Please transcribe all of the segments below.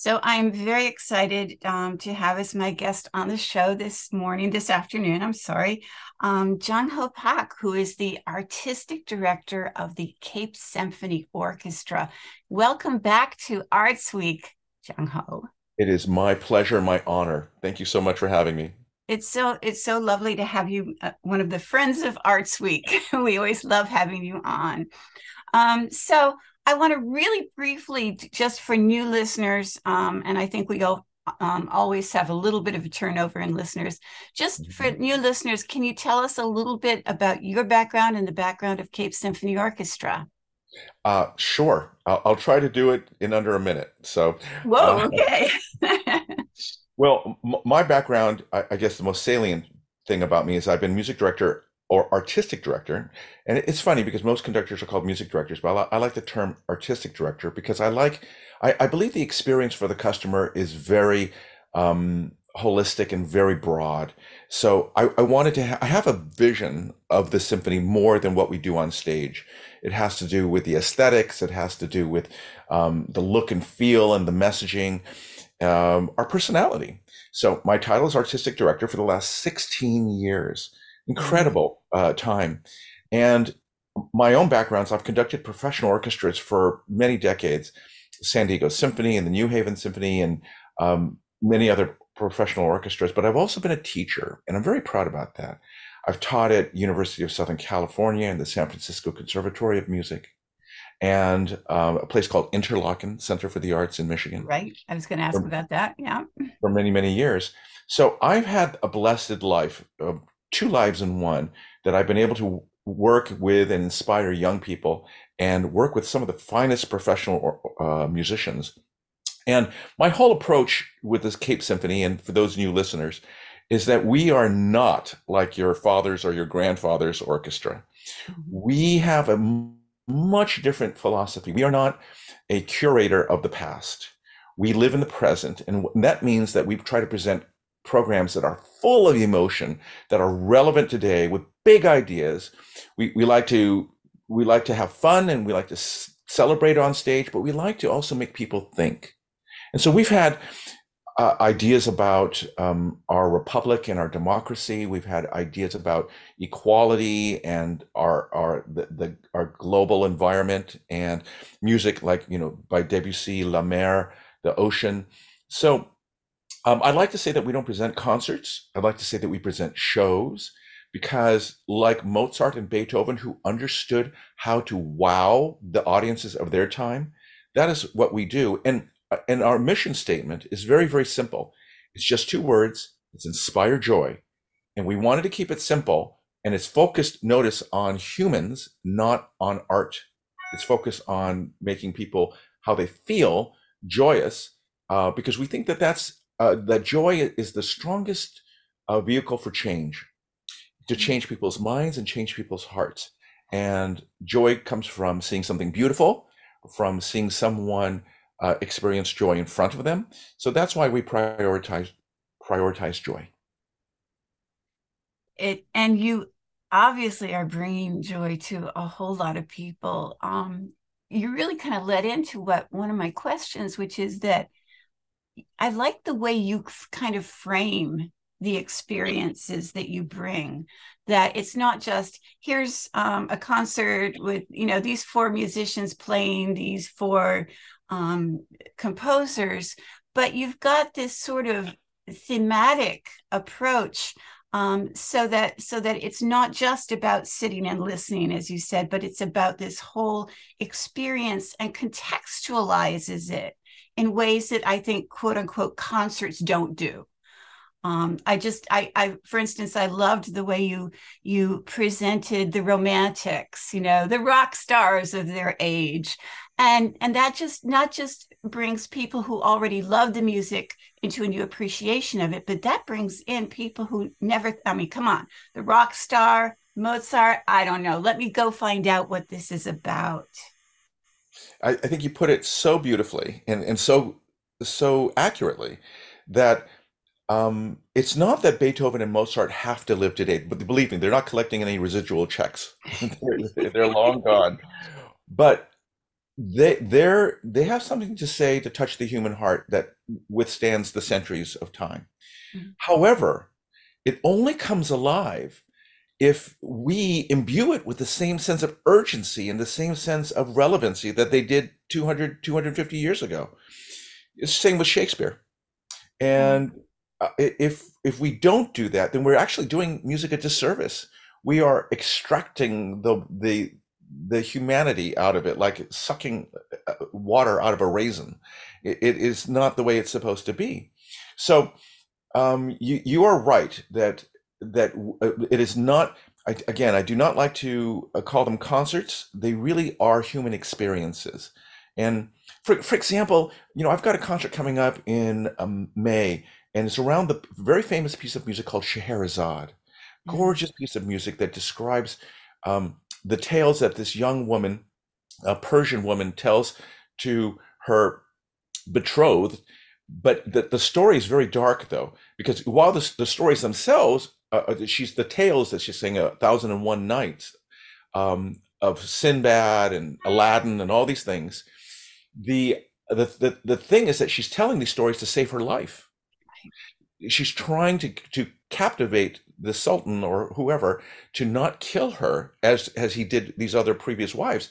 So I'm very excited um, to have as my guest on the show this morning, this afternoon. I'm sorry, um, Jung Ho Pak, who is the artistic director of the Cape Symphony Orchestra. Welcome back to Arts Week, Jung Ho. It is my pleasure, my honor. Thank you so much for having me. It's so it's so lovely to have you, uh, one of the friends of Arts Week. we always love having you on. Um, so I want to really briefly, just for new listeners, um, and I think we all um, always have a little bit of a turnover in listeners. Just mm-hmm. for new listeners, can you tell us a little bit about your background and the background of Cape Symphony Orchestra? Uh, sure. I'll, I'll, try to do it in under a minute. So, whoa, uh, okay. well, m- my background, I, I guess the most salient thing about me is I've been music director or artistic director. And it's funny because most conductors are called music directors, but I, li- I like the term artistic director because I like, I, I, believe the experience for the customer is very um, holistic and very broad. So I, I wanted to, ha- I have a vision of the symphony more than what we do on stage. It has to do with the aesthetics, it has to do with um, the look and feel and the messaging, um, our personality. So my title is artistic director for the last 16 years incredible uh, time. And my own backgrounds, I've conducted professional orchestras for many decades, San Diego Symphony and the New Haven Symphony and um, many other professional orchestras, but I've also been a teacher, and I'm very proud about that. I've taught at University of Southern California and the San Francisco Conservatory of Music and um, a place called Interlochen Center for the Arts in Michigan. Right. I was going to ask for, about that. Yeah. For many, many years. So I've had a blessed life of two lives in one that I've been able to work with and inspire young people and work with some of the finest professional uh, musicians. And my whole approach with this Cape Symphony, and for those new listeners, is that we are not like your father's or your grandfather's orchestra. Mm-hmm. We have a much different philosophy. We are not a curator of the past. We live in the present, and that means that we try to present programs that are full of emotion, that are relevant today with big ideas. We, we like to we like to have fun and we like to s- celebrate on stage, but we like to also make people think. And so we've had uh, ideas about um, our republic and our democracy. We've had ideas about equality and our our the, the, our global environment and music, like you know by Debussy, La Mer, the ocean. So um, I'd like to say that we don't present concerts. I'd like to say that we present shows because, like Mozart and Beethoven, who understood how to wow the audiences of their time, that is what we do. And uh, and our mission statement is very very simple. It's just two words. It's inspire joy, and we wanted to keep it simple. And it's focused, notice, on humans, not on art. It's focused on making people how they feel joyous, uh, because we think that that's uh, that joy is the strongest uh, vehicle for change, to mm. change people's minds and change people's hearts. And joy comes from seeing something beautiful, from seeing someone uh, experience joy in front of them. So that's why we prioritize prioritize joy. It and you obviously are bringing joy to a whole lot of people. Um, you really kind of led into what one of my questions, which is that I like the way you kind of frame the experiences that you bring that it's not just here's um, a concert with you know these four musicians playing these four um, composers but you've got this sort of thematic approach um, so that so that it's not just about sitting and listening as you said but it's about this whole experience and contextualizes it in ways that I think quote unquote concerts don't do. Um, I just, I, I, for instance, I loved the way you you presented the romantics, you know, the rock stars of their age, and and that just not just brings people who already love the music into a new appreciation of it, but that brings in people who never. I mean, come on, the rock star Mozart. I don't know. Let me go find out what this is about. I, I think you put it so beautifully and, and so so accurately that um, it's not that Beethoven and Mozart have to live today, but believe me, they're not collecting any residual checks. they're, they're long gone. But they they're they have something to say to touch the human heart that withstands the centuries of time. Mm. However, it only comes alive if we imbue it with the same sense of urgency and the same sense of relevancy that they did 200 250 years ago. It's the same with Shakespeare. Mm. And uh, if if we don't do that, then we're actually doing music a disservice. We are extracting the the the humanity out of it, like sucking uh, water out of a raisin. It, it is not the way it's supposed to be. So um, you you are right that that uh, it is not. I, again, I do not like to uh, call them concerts. They really are human experiences. And for for example, you know, I've got a concert coming up in um, May, and it's around the very famous piece of music called Scheherazade. Mm. Gorgeous piece of music that describes um, the tales that this young woman, a Persian woman, tells to her betrothed. But the, the story is very dark, though, because while the, the stories themselves, uh, uh, she's the tales that she's saying, A Thousand and One Nights, um, of Sinbad and Aladdin and all these things. The, the the the thing is that she's telling these stories to save her life she's trying to to captivate the sultan or whoever to not kill her as as he did these other previous wives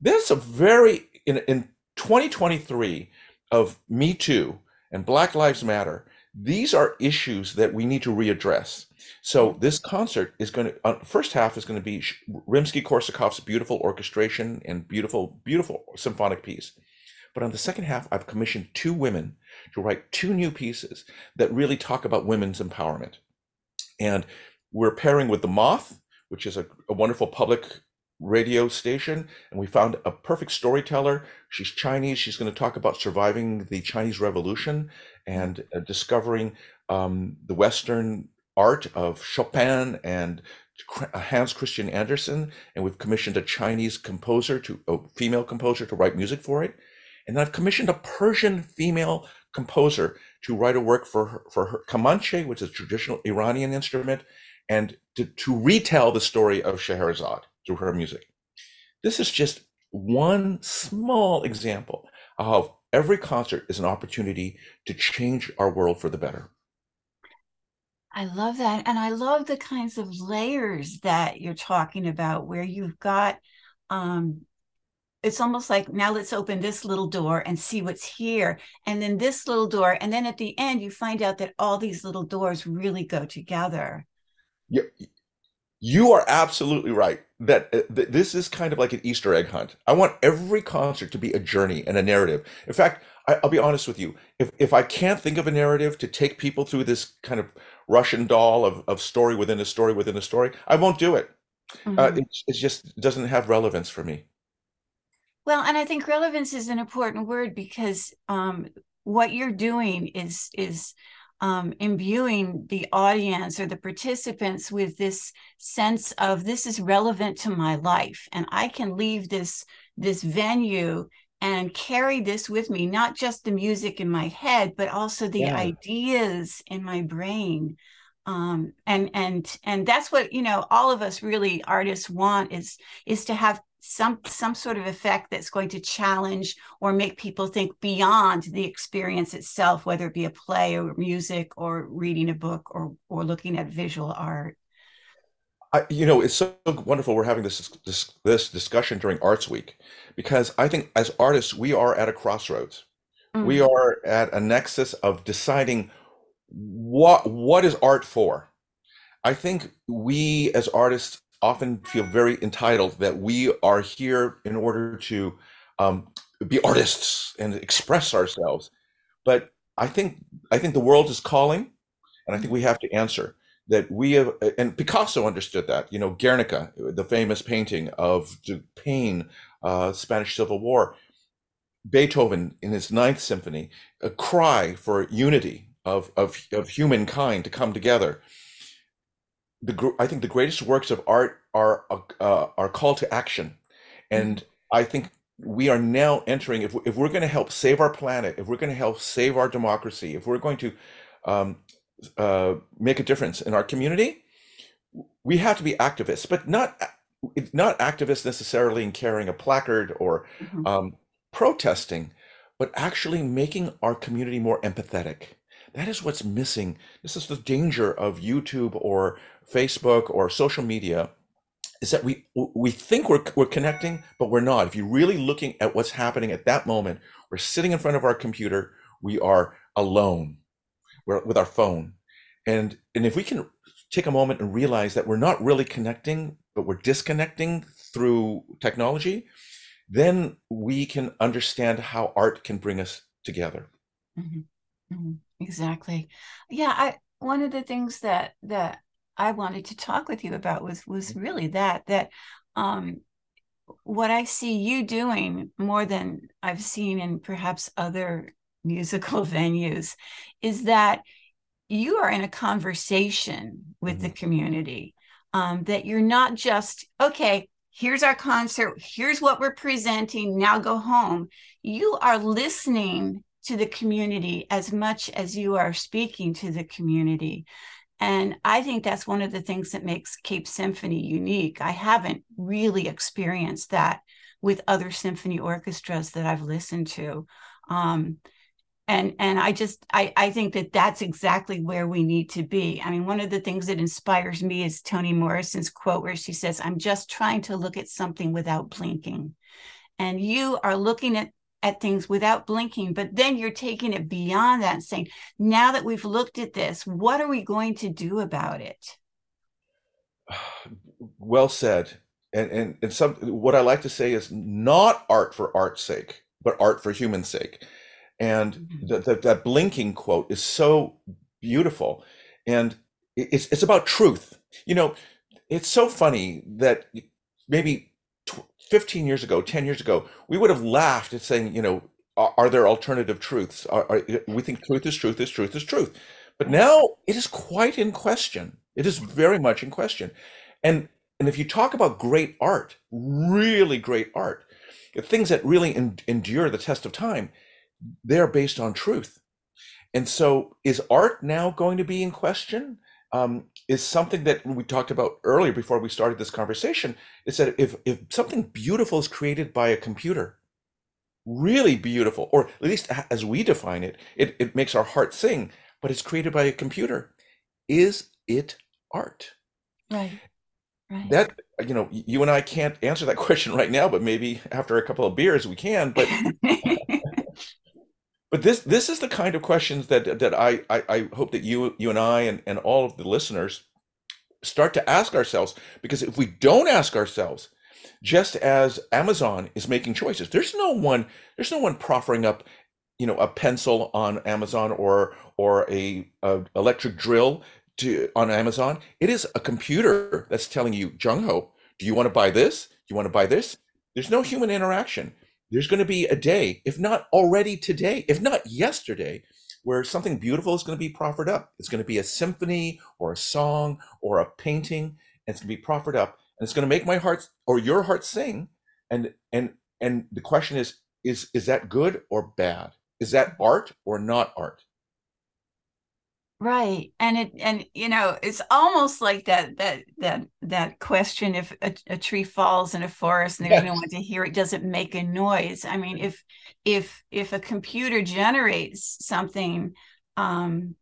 that's a very in in 2023 of me too and black lives matter these are issues that we need to readdress so this concert is going to uh, first half is going to be rimsky-korsakov's beautiful orchestration and beautiful beautiful symphonic piece but on the second half, I've commissioned two women to write two new pieces that really talk about women's empowerment. And we're pairing with The Moth, which is a, a wonderful public radio station. And we found a perfect storyteller. She's Chinese. She's going to talk about surviving the Chinese Revolution and uh, discovering um, the Western art of Chopin and Hans Christian Andersen. And we've commissioned a Chinese composer to a female composer to write music for it. And then I've commissioned a Persian female composer to write a work for her, for her Kamanche, which is a traditional Iranian instrument, and to, to retell the story of Scheherazade through her music. This is just one small example of every concert is an opportunity to change our world for the better. I love that. And I love the kinds of layers that you're talking about where you've got um, it's almost like now let's open this little door and see what's here and then this little door and then at the end you find out that all these little doors really go together you, you are absolutely right that uh, th- this is kind of like an easter egg hunt. I want every concert to be a journey and a narrative. In fact I, i'll be honest with you. If, if i can't think of a narrative to take people through this kind of russian doll of, of story within a story within a story i won't do it. Mm-hmm. uh, it, it just doesn't have relevance for me. Well, and I think relevance is an important word because um, what you're doing is is um, imbuing the audience or the participants with this sense of this is relevant to my life, and I can leave this this venue and carry this with me, not just the music in my head, but also the yeah. ideas in my brain um and and and that's what you know all of us really artists want is is to have some some sort of effect that's going to challenge or make people think beyond the experience itself whether it be a play or music or reading a book or or looking at visual art. I, you know it's so wonderful we're having this, this this discussion during arts week because i think as artists we are at a crossroads. Mm-hmm. we are at a nexus of deciding what what is art for? I think we as artists often feel very entitled that we are here in order to um, be artists and express ourselves. But I think I think the world is calling, and I think we have to answer that we have. And Picasso understood that. You know, Guernica, the famous painting of the pain, uh, Spanish Civil War. Beethoven in his Ninth Symphony, a cry for unity of of of humankind to come together the I think the greatest works of art are uh, are call to action, and mm-hmm. I think we are now entering. If if we're going to help save our planet, if we're going to help save our democracy, if we're going to um, uh, make a difference in our community, we have to be activists, but not it's not activists necessarily in carrying a placard or Mhm. um, protesting, but actually making our community more empathetic. That is what's missing. This is the danger of YouTube or Facebook or social media is that we we think we're we're connecting, but we're not. If you're really looking at what's happening at that moment, we're sitting in front of our computer, we are alone. We're with our phone. And and if we can take a moment and realize that we're not really connecting, but we're disconnecting through technology, then we can understand how art can bring us together. Mhm. Mhm. Exactly. Yeah, I one of the things that that I wanted to talk with you about was was really that that um what I see you doing more than I've seen in perhaps other musical venues is that you are in a conversation with the Mhm. community. Um, that you're not just, okay, here's our concert, here's what we're presenting, now go home. You are listening to the community as much as you are speaking to the community. And I think that's one of the things that makes Cape Symphony unique. I haven't really experienced that with other symphony orchestras that I've listened to. Um, and and I just I, I think that that's exactly where we need to be. I mean, one of the things that inspires me is Toni Morrison's quote where she says, "I'm just trying to look at something without blinking." And you are looking at at things without blinking, but then you're taking it beyond that and saying, now that we've looked at this, what are we going to do about it? Well said. And, and and some what I like to say is not art for art's sake, but art for human sake. And Mhm. that that that blinking quote is so beautiful. And it's it's about truth. You know, it's so funny that maybe 15 years ago, 10 years ago, we would have laughed at saying, you know, are, are there alternative truths? Are, are, we think truth is truth is truth is truth. But now it is quite in question. It is very much in question. And and if you talk about great art, really great art, the things that really en- endure the test of time, they're based on truth. And so, is art now going to be in question? Um, is something that we talked about earlier before we started this conversation is that if, if something beautiful is created by a computer, really beautiful, or at least as we define it, it, it makes our heart sing, but it's created by a computer, is it art? Right. Right. That, you know, you and I can't answer that question right now, but maybe after a couple of beers we can. But But this this is the kind of questions that that I I, I hope that you you and I and, and all of the listeners start to ask ourselves because if we don't ask ourselves, just as Amazon is making choices, there's no one there's no one proffering up, you know, a pencil on Amazon or or a, a electric drill to on Amazon. It is a computer that's telling you, Jung Ho, do you want to buy this? Do you want to buy this? There's no human interaction. There's going to be a day, if not already today, if not yesterday, where something beautiful is going to be proffered up. It's going to be a symphony or a song or a painting, and it's going to be proffered up, and it's going to make my heart or your heart sing. And and and the question is, is is that good or bad? Is that mm-hmm. art or not art? Right. And it and you know, it's almost like that that that that question if a, a tree falls in a forest and there's no Yes. one to hear it, does it make a noise? I mean, if if if a computer generates something um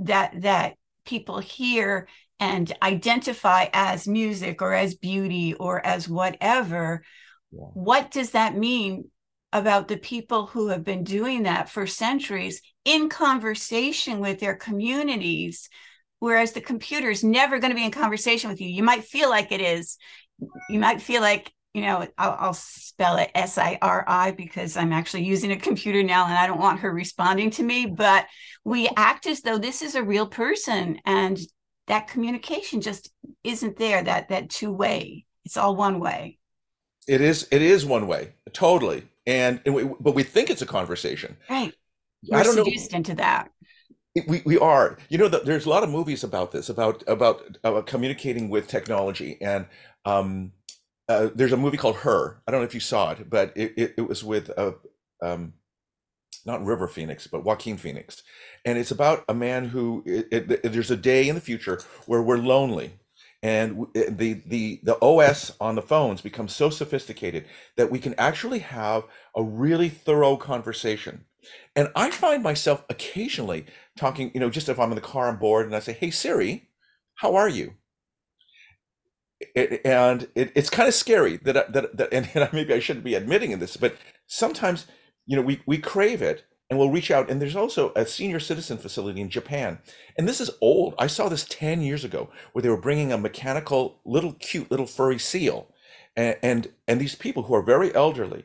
that that people hear and identify as music or as beauty or as whatever, Yeah. what does that mean about the people who have been doing that for centuries in conversation with their communities? Whereas the computer is never going to be in conversation with you. You might feel like it is. You might feel like, you know, I'll, I'll spell it S I R I because I'm actually using a computer now and I don't want her responding to me. But we act as though this is a real person and that communication just isn't there, that, that two way. It's all one way. It is it is one way, totally. And, and we, but we think it's a conversation. Right. I We're don't know. into that. We, we are. You know, that there's a lot of movies about this, about about uh, communicating with technology, and um, uh, there's a movie called Her. I don't know if you saw it, but it, it, it was with uh, um, not River Phoenix, but Joaquin Phoenix, and it's about a man who it, there's a day in the future where we're lonely, and eh, the the the OS on the phones becomes so sophisticated that we can actually have a really thorough conversation. And I find myself occasionally talking, you know, just if I'm in the car on board and I say, "Hey Siri, how are you?" It, and it, it's kind of scary that that, that and, and maybe I shouldn't be admitting in this, but sometimes you know we we crave it and we'll reach out. And there's also a senior citizen facility in Japan. And this is old. I saw this 10 years ago where they were bringing a mechanical, little cute, little furry seal. And, and, and these people who are very elderly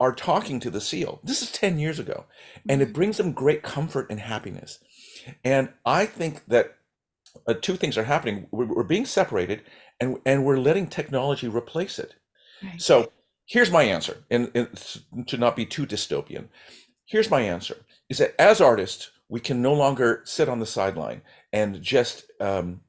are talking to the seal. This is 10 years ago. And it mm-hmm. brings them great comfort and happiness. And I think that uh, two things are happening. We're, we're, being separated and, and we're letting technology replace it. Right. So here's my answer, and, and to not be too dystopian here's my answer is that as artists we can no longer sit on the sideline and just um,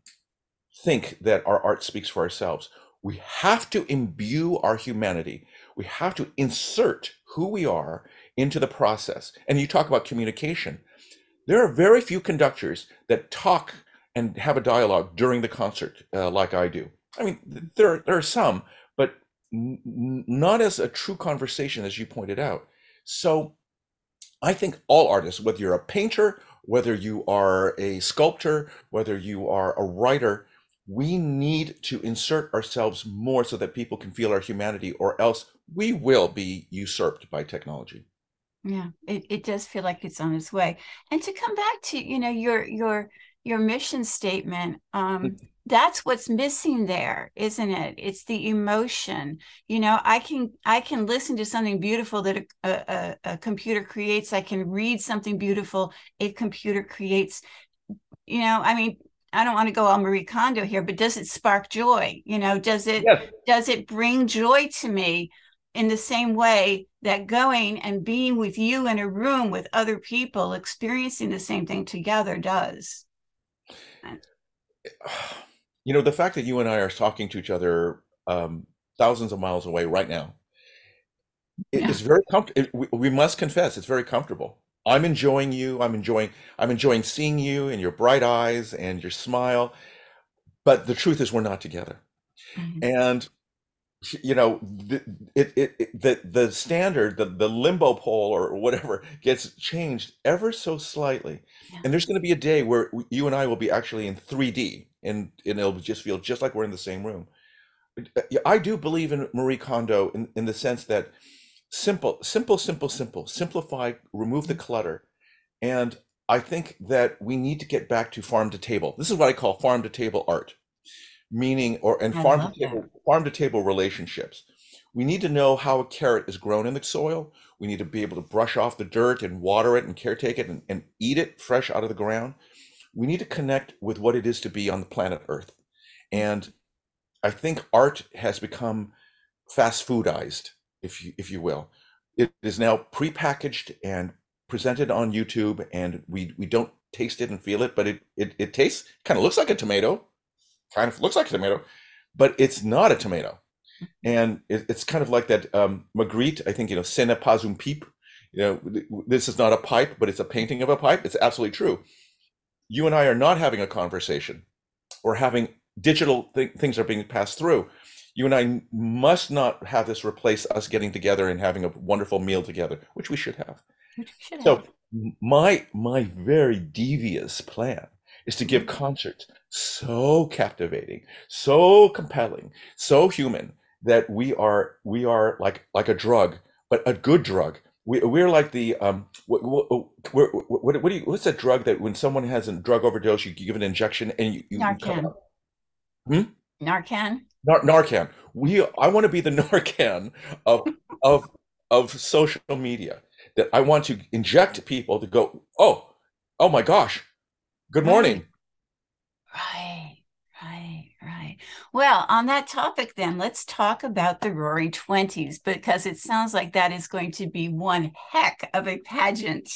think that our art speaks for ourselves. We have to imbue our humanity. We have to insert who we are into the process. And you talk about communication. There are very few conductors that talk and have a dialogue during the concert uh, like i do. I mean there, there are some but n- not as a true conversation as you pointed out. So I think all artists, whether you're a painter, whether you are a sculptor, whether you are a writer, we need to insert ourselves more so that people can feel our humanity, or else we will be usurped by technology. Yeah, it, it does feel like it's on its way. And to come back to, you know, your your your mission statement, um, that's what's missing there isn't it? It's the emotion. You know i can i can listen to something beautiful that a, a, a, computer creates. I can read something beautiful a computer creates. You know i mean i don't want to go all marie kondo here but does it spark joy? You know does it yes. does it bring joy to me in the same way that going and being with you in a room with other people experiencing the same thing together does you know the fact that you and i are talking to each other um, thousands of miles away right now it yeah. is very comfortable we, we must confess it's very comfortable i'm enjoying you i'm enjoying i'm enjoying seeing you and your bright eyes and your smile but the truth is we're not together mm-hmm. and you know the, it, it, it, the the standard the, the limbo pole or whatever gets changed ever so slightly yeah. and there's going to be a day where you and i will be actually in 3d and and it'll just feel just like we're in the same room. I do believe in Marie Kondo in, in the sense that simple, simple, simple, simple, simplify, remove the mm-hmm. clutter. And I think that we need to get back to farm to table. This is what I call farm to table art, meaning or and I farm to table that. farm to table relationships. We need to know how a carrot is grown in the soil. We need to be able to brush off the dirt and water it and caretake it and, and eat it fresh out of the ground we need to connect with what it is to be on the planet Earth. And I think art has become fast foodized, if you, if you will. It is now prepackaged and presented on YouTube, and we, we don't taste it and feel it, but it, it, it tastes kind of looks like a tomato, kind of looks like a tomato, but it's not a tomato. And it, it's kind of like that um, Magritte, I think, you know, pas une pipe. You know, this is not a pipe, but it's a painting of a pipe. It's absolutely true you and I are not having a conversation or having digital th- things are being passed through. You and I must not have this replace us getting together and having a wonderful meal together, which we should have. Should so have. my my very devious plan is to give mm-hmm. concerts so captivating, so compelling, so human that we are we are like like a drug, but a good drug we, we're like the um what what, what, what, do you what's that drug that when someone has a drug overdose you give an injection and you, you Narcan. Hmm? Narcan. Nar- Narcan. We I want to be the Narcan of of of social media. That I want to inject people to go, oh, oh my gosh, good morning. Right. Right. Well, on that topic, then, let's talk about the Roaring Twenties because it sounds like that is going to be one heck of a pageant,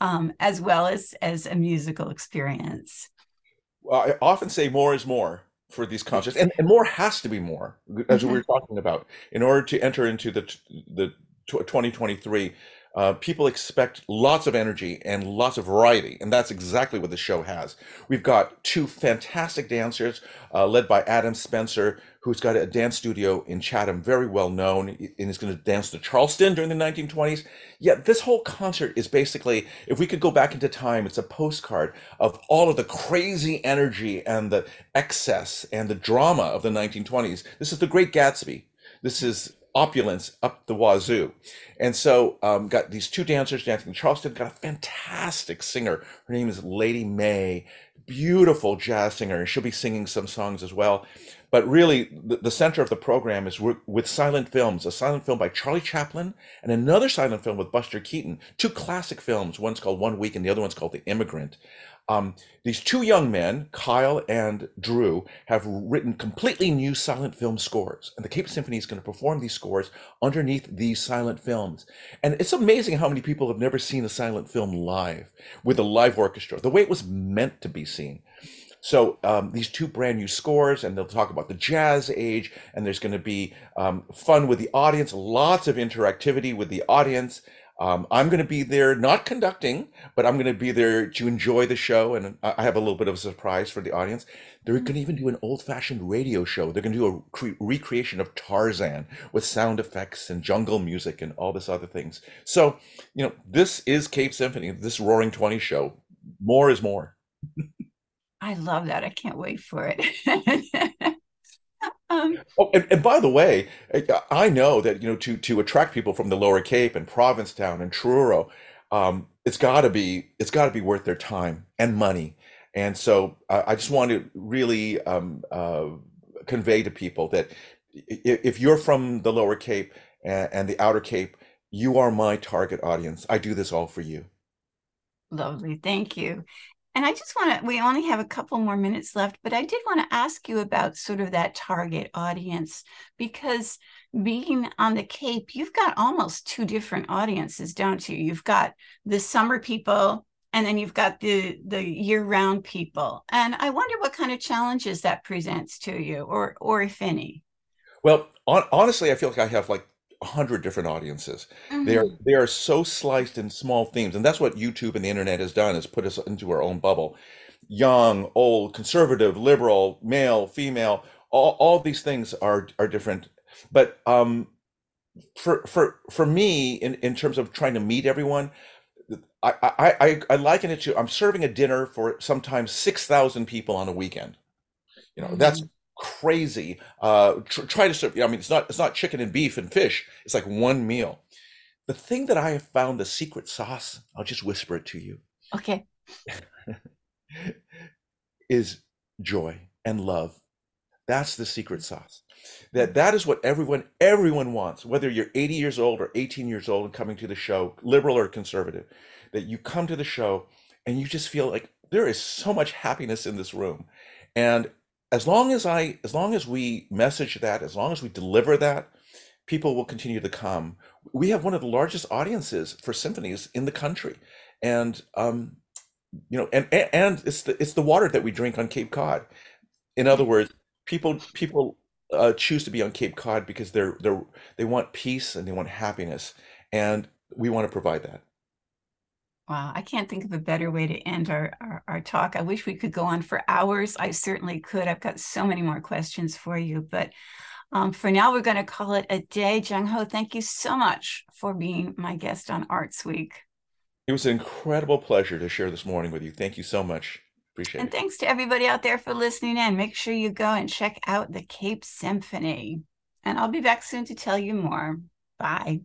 um, as well as as a musical experience. Well, I often say more is more for these concerts, and, and more has to be more, as mm-hmm. we were talking about, in order to enter into the the 2023 Uh, people expect lots of energy and lots of variety, and that's exactly what the show has. We've got two fantastic dancers, uh, led by Adam Spencer, who's got a dance studio in Chatham, very well known, and is going to dance to Charleston during the 1920s. Yet this whole concert is basically, if we could go back into time, it's a postcard of all of the crazy energy and the excess and the drama of the 1920s. This is the Great Gatsby. This is opulence up the wazoo. And so um, got these two dancers dancing in Charleston, got a fantastic singer. Her name is Lady May, beautiful jazz singer, and she'll be singing some songs as well. But really, the, the center of the program is with silent films, a silent film by Charlie Chaplin and another silent film with Buster Keaton, two classic films. One's called One Week and the other one's called The Immigrant. Um, these two young men, Kyle and Drew, have written completely new silent film scores, and the Cape Symphony is going to perform these scores underneath these silent films. And it's amazing how many people have never seen a silent film live with a live orchestra, the way it was meant to be seen. So um, these two brand new scores, and they'll talk about the jazz age, and there's going to be um, fun with the audience, lots of interactivity with the audience. Um, I'm going to be there, not conducting, but I'm going to be there to enjoy the show. And I have a little bit of a surprise for the audience. They're going to even do an old fashioned radio show. They're going to do a cre- recreation of Tarzan with sound effects and jungle music and all this other things. So, you know, this is Cape Symphony, this Roaring 20 show. More is more. I love that. I can't wait for it. Um, oh, and, and, by the way, I know that you know to to attract people from the Lower Cape and Provincetown and Truro, um, it's got to be it's got to be worth their time and money. And so uh, I just want to really um, uh, convey to people that if you're from the Lower Cape and, and the Outer Cape, you are my target audience. I do this all for you. Lovely, thank you. And I just want to, we only have a couple more minutes left, but I did want to ask you about sort of that target audience because being on the Cape, you've got almost two different audiences, don't you? You've got the summer people and then you've got the the year-round people. And I wonder what kind of challenges that presents to you or or if any. Well, on, honestly, I feel like I have like hundred different audiences. Mm-hmm. They are mm-hmm. they are so sliced in small themes, and that's what YouTube and the internet has done is put us into our own bubble. Young, old, conservative, liberal, male, female, all, all these things are are different. But um, for for for me, in, in terms of trying to meet everyone, I, I I I liken it to I'm serving a dinner for sometimes six thousand people on a weekend. You know, mm-hmm. that's crazy. Uh, tr- try to serve. I mean, it's not it's not chicken and beef and fish. It's like one meal. The thing that I have found the secret sauce. I'll just whisper it to you. Okay. is joy and love. That's the secret sauce. That that is what everyone everyone wants. Whether you're 80 years old or 18 years old and coming to the show, liberal or conservative, that you come to the show and you just feel like there is so much happiness in this room. And as long as I, as long as we message that, as long as we deliver that, people will continue to come. We have one of the largest audiences for symphonies in the country, and um, you know, and and it's the it's the water that we drink on Cape Cod. In other words, people people uh, choose to be on Cape Cod because they're they're they want peace and they want happiness, and we want to provide that. Wow, I can't think of a better way to end our, our, our, talk. I wish we could go on for hours. I certainly could. I've got so many more questions for you, but um, for now, we're going to call it a day. Jung Ho, thank you so much for being my guest on Arts Week. It was an incredible pleasure to share this morning with you. Thank you so much. Appreciate and it. And thanks to everybody out there for listening in. Make sure you go and check out the Cape Symphony. And I'll be back soon to tell you more. Bye.